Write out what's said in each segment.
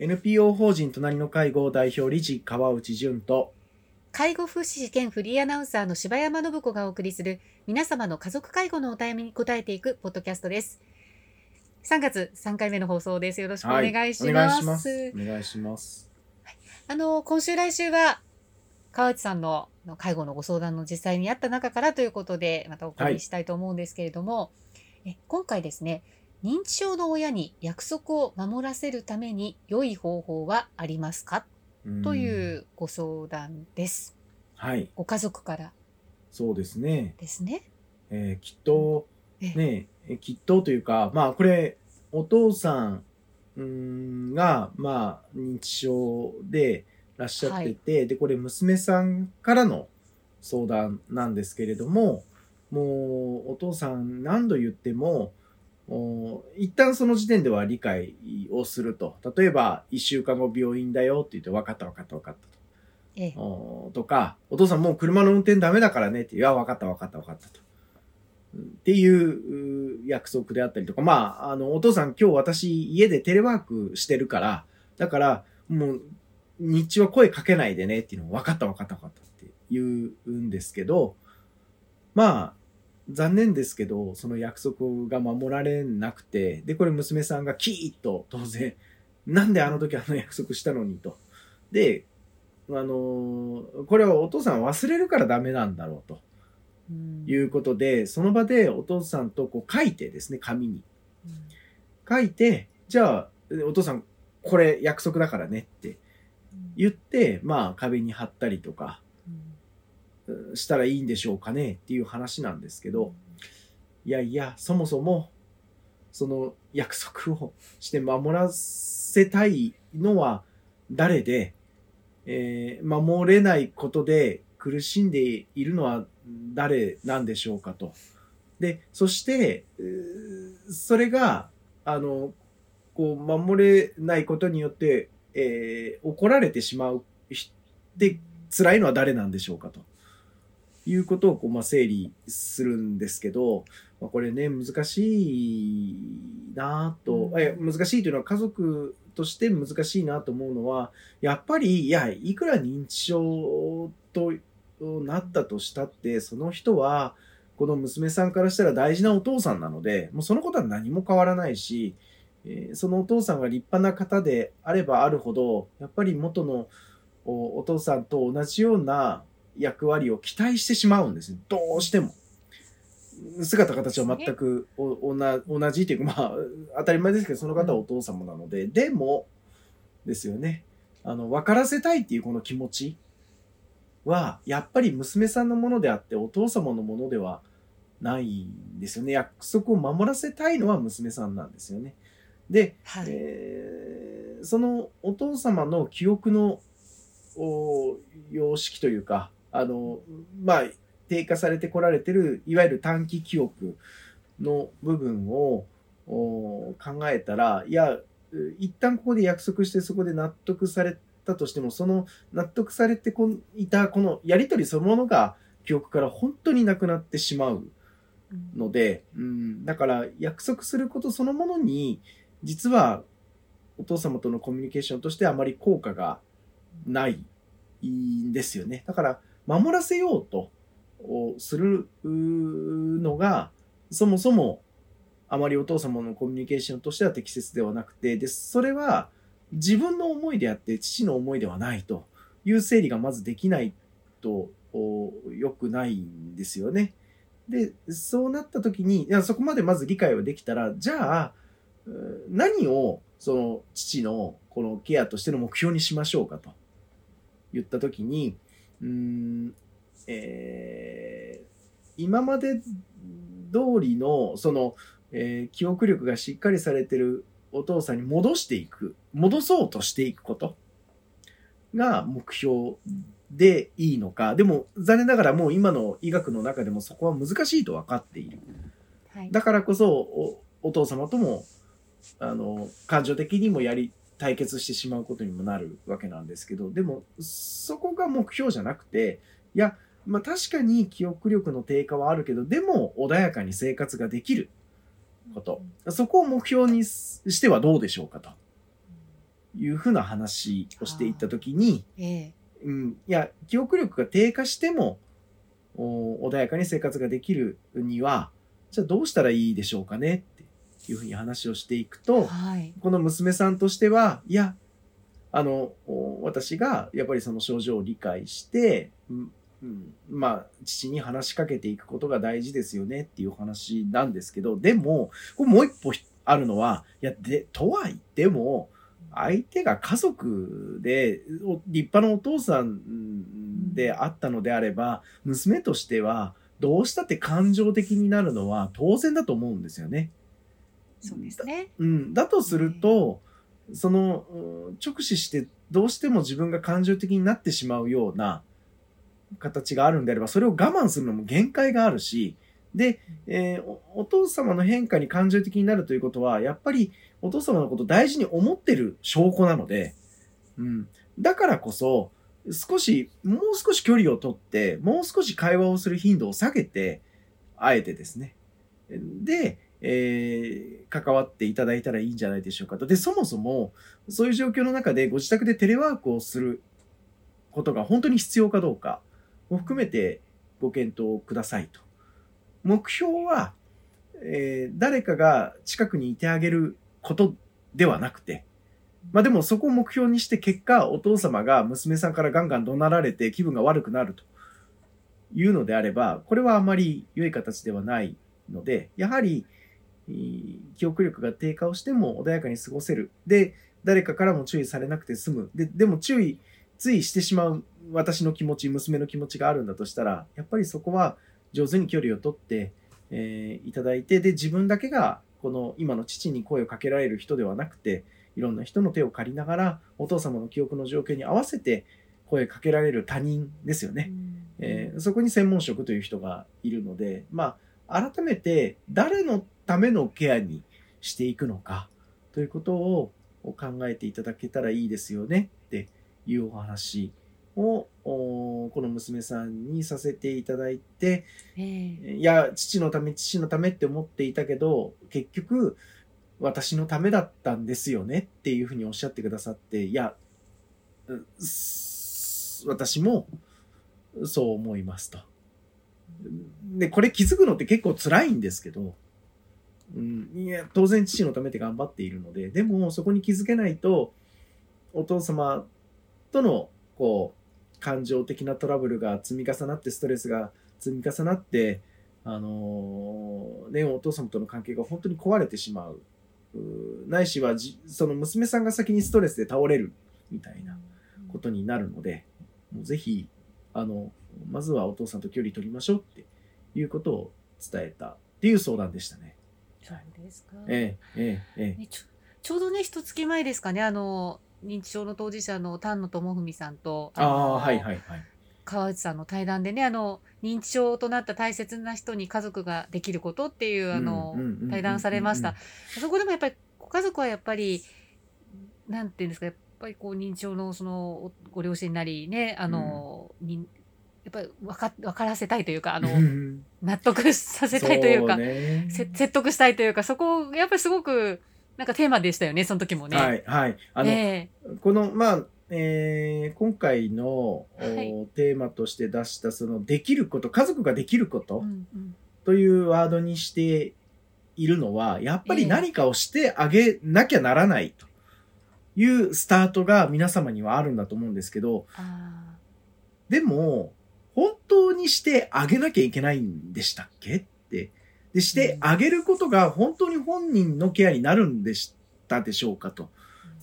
NPO 法人隣の介護代表理事川内淳と介護福祉士兼フリーアナウンサーの柴山信子がお送りする皆様の家族介護のお悩みに答えていくポッドキャストです。3月3回目の放送です。よろしくお願いします。お願いします。お願いします。あの、今週来週は川内さんのの介護のご相談の実際にあった中からということで、またお送りしたいと思うんですけれども、え今回ですね、認知症の親に約束を守らせるために良い方法はありますか？うんというご相談です。はい、ご家族からそうですね。ですね。えーきっと、えね、えきっとというか、まあ、これ、お父さんが、まあ、認知症でいらっしゃってて、で、これ、娘さんからの相談なんですけれども、もう、お父さん何度言っても、お一旦その時点では理解をすると。例えば、一週間後病院だよって言って、分かった分かった分かったと。ええおとか、お父さんもう車の運転ダメだからねって、いや、分かった分かった分かったと。っていうう約束であったりとか、まあ、あの、お父さん今日私家でテレワークしてるから、だから、もう、日中は声かけないでねっていうのを分かった分かった分かったって言うんですけど、まあ、残念ですけど、その約束が守られなくて、で、これ娘さんがキーッと当然、なんであの時あの約束したのにと。で、あのーこれはお父さんは忘れるからダメなんだろうとうんいうことで、その場でお父さんとこう書いてですね、紙に。うん書いて、じゃあ、お父さん、これ約束だからねって言って、まあ壁に貼ったりとかうんしたらいいんでしょうかねっていう話なんですけど、いやいや、そもそも、その約束をして守らせたいのは誰で、えー守れないことで苦しんでいるのは誰なんでしょうかと。で、そして、それが、あの、こう、守れないことによって、えー怒られてしまうで、辛いのは誰なんでしょうかと。いうことをこう、まあ、整理するんですけど、まあ、これね、難しいなぁと、うん。え難しいというのは家族として難しいなと思うのは、やっぱり、いや、いくら認知症となったとしたって、その人は、この娘さんからしたら大事なお父さんなので、もうそのことは何も変わらないし、えーそのお父さんが立派な方であればあるほど、やっぱり元のおお父さんと同じような役割を期待してしまうんですね。どうしても。姿形は全くおおな同じというか、まあ、当たり前ですけど、その方はお父様なので、でも、ですよね。あの、分からせたいっていうこの気持ちは、やっぱり娘さんのものであって、お父様のものではないんですよね。約束を守らせたいのは娘さんなんですよね。で、はい。えーそのお父様の記憶のお様式というか、あの、まあ、低下されてこられてる、いわゆる短期記憶の部分を考えたら、いや、一旦ここで約束してそこで納得されたとしても、その納得されてこいたこのやりとりそのものが記憶から本当になくなってしまうので、うん、だから約束することそのものに実はお父様とのコミュニケーションとしてあまり効果がないんですよね。だから守らせようとするのがそもそもあまりお父様のコミュニケーションとしては適切ではなくて、で、それは自分の思いであって父の思いではないという整理がまずできないとお良くないんですよね。で、そうなった時に、いやそこまでまず理解はできたら、じゃあ、何をその父のこのケアとしての目標にしましょうかと言った時に、うーん、えー今まで通りの、その、えー記憶力がしっかりされてるお父さんに戻していく、戻そうとしていくことが目標でいいのか。でも、残念ながらもう今の医学の中でもそこは難しいと分かっている。はい。だからこそお、お父様とも、あの、感情的にもやり、対決してしまうことにもなるわけなんですけど、でも、そこが目標じゃなくて、いや、まあ確かに記憶力の低下はあるけど、でも穏やかに生活ができること。そこを目標にししてはどうでしょうかと。いうふうな話をしていったときに、ええ。うん、いや、記憶力が低下しても、お穏やかに生活ができるには、じゃあどうしたらいいでしょうかねいうふうに話をしていくと、はい。この娘さんとしては、いや、あの、お私がやっぱりその症状を理解して、うんうんまあ、父に話しかけていくことが大事ですよねっていう話なんですけど、でも、これもう一歩あるのは、いや、で、とは言っても、相手が家族で、お立派なお父さんであったのであれば、娘としては、どうしたって感情的になるのは当然だと思うんですよね。そうですね。うん、だとすると、その、直視してどうしても自分が感情的になってしまうような形があるんであれば、それを我慢するのも限界があるし、で、えーお父様の変化に感情的になるということは、やっぱりお父様のことを大事に思ってる証拠なので、うん、だからこそ、少し、もう少し距離をとって、もう少し会話をする頻度を下げて、あえてですね。で、えー関わっていただいたらいいんじゃないでしょうかと。で、そもそも、そういう状況の中でご自宅でテレワークをすることが本当に必要かどうかも含めてご検討くださいと。目標は、えー誰かが近くにいてあげることではなくて、まあでもそこを目標にして結果、お父様が娘さんからガンガン怒鳴られて気分が悪くなるというのであれば、これはあまり良い形ではないので、やはり、記憶力が低下をしても穏やかに過ごせる。で、誰かからも注意されなくて済む。で、でも注意、ついしてしまう私の気持ち、娘の気持ちがあるんだとしたら、やっぱりそこは上手に距離をとって、えーいただいて、で、自分だけが、この今の父に声をかけられる人ではなくて、いろんな人の手を借りながら、お父様の記憶の状況に合わせて声かけられる他人ですよね。えーそこに専門職という人がいるので、まあ、改めて誰のためのケアにしていくのかということを考えていただけたらいいですよねっていうお話をおこの娘さんにさせていただいて、ええいや、父のため、父のためって思っていたけど、結局、私のためだったんですよねっていうふうにおっしゃってくださって、いや、私もそう思いますと。で、これ気づくのって結構辛いんですけど、うん、いや、当然父のためって頑張っているので、でもそこに気づけないと、お父様との、こう、感情的なトラブルが積み重なって、ストレスが積み重なって、あのーね、お父様との関係が本当に壊れてしまう。ないしはじ、その娘さんが先にストレスで倒れるみたいなことになるので、もうぜひ、あの、まずはお父さんと距離取りましょうっていうことを伝えたっていう相談でしたね。そうですか。ええ、ええ、ええ。ねちょちょうどね一月前ですかねあの認知症の当事者の丹野智文さんとああ、のはいはいはい。川内さんの対談でねあの認知症となった大切な人に家族ができることっていうあのうんうんうんうんうん対談されました。そこでもやっぱりご家族はやっぱりなんていうんですかやっぱりこう認知症のそのおご両親なりねあの、にやっぱり分か分からせたいというかあのうん。納得させたいというかそね。せ説得したいというかそこやっぱりすごくなんかテーマでしたよねその時もね。はいはい。あの、え。この、まあ、えー今回の、おはい。テーマとして出した、その、できること、家族ができることうんうん。というワードにしているのは、やっぱり何かをしてあげなきゃならないというスタートが皆様にはあるんだと思うんですけど、あでも、本当にしてあげなきゃいけないんでしたっけ？って。で、してあげることが本当に本人のケアになるんでしたでしょうかと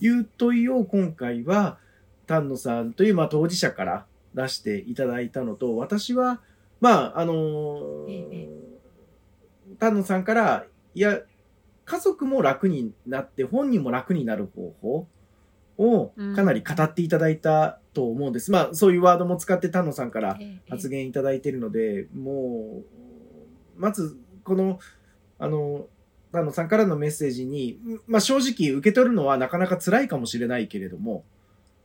いう問いを今回は丹野さんというまあ当事者から出していただいたのと、私は、まあ、あのー丹野さんから、いや、家族も楽になって本人も楽になる方法をかなり語っていただいたと思うんです。まあ、そういうワードも使って丹野さんから発言いただいているので、もう、まず、この、あの、丹野さんからのメッセージに、まあ正直受け取るのはなかなか辛いかもしれないけれども、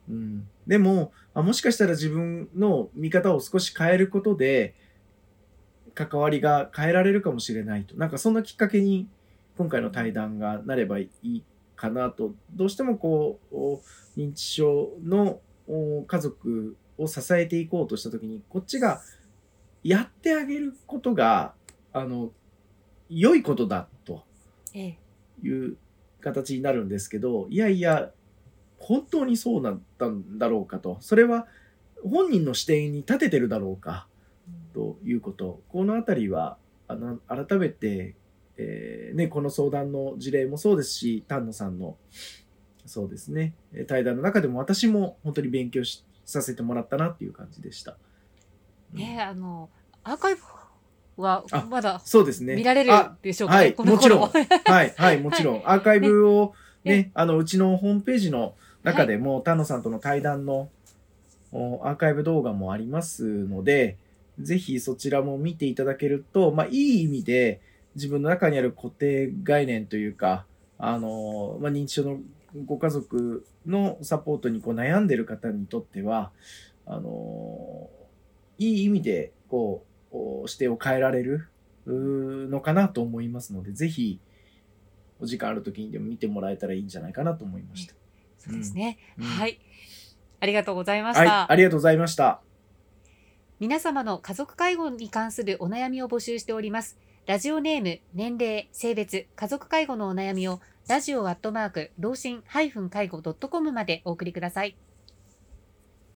うん、でもあ、もしかしたら自分の見方を少し変えることで、関わりが変えられるかもしれないと。なんかそんなきっかけに、今回の対談がなればいいかなと。どうしてもこう、お認知症のお家族を支えていこうとしたときに、こっちがやってあげることが、あの、良いことだとええ。いう形になるんですけど、いやいや、本当にそうなったんだろうかと。それは本人の視点に立ててるだろうかということ。このあたりは、あの改めて、えーね、この相談の事例もそうですし、丹野さんの、そうですね、えー対談の中でも私も本当に勉強しさせてもらったなっていう感じでした。ねえあの、アーカイブはあまだそうですね。見られるあでしょうか？ね、はいこの頃。も はい、はい、もちろん。アーカイブをね、ねあの、うちのホームページの中でも、丹野さんとの対談のおアーカイブ動画もありますので、ぜひそちらも見ていただけると、まあ、いい意味で自分の中にある固定概念というか、あの、まあ、認知症のご家族のサポートにこう悩んでる方にとっては、あの、いい意味で、こう、お視点を変えられるのかなと思いますので、ぜひ、お時間ある時にでも見てもらえたらいいんじゃないかなと思いました。そうですね、うんはい。ありがとうございましはい、た。ありがとうございました。皆様の家族介護に関するお悩みを募集しております。ラジオネーム、年齢、性別、家族介護のお悩みを、ラジオアットマーク、老人介護 .com までお送りください。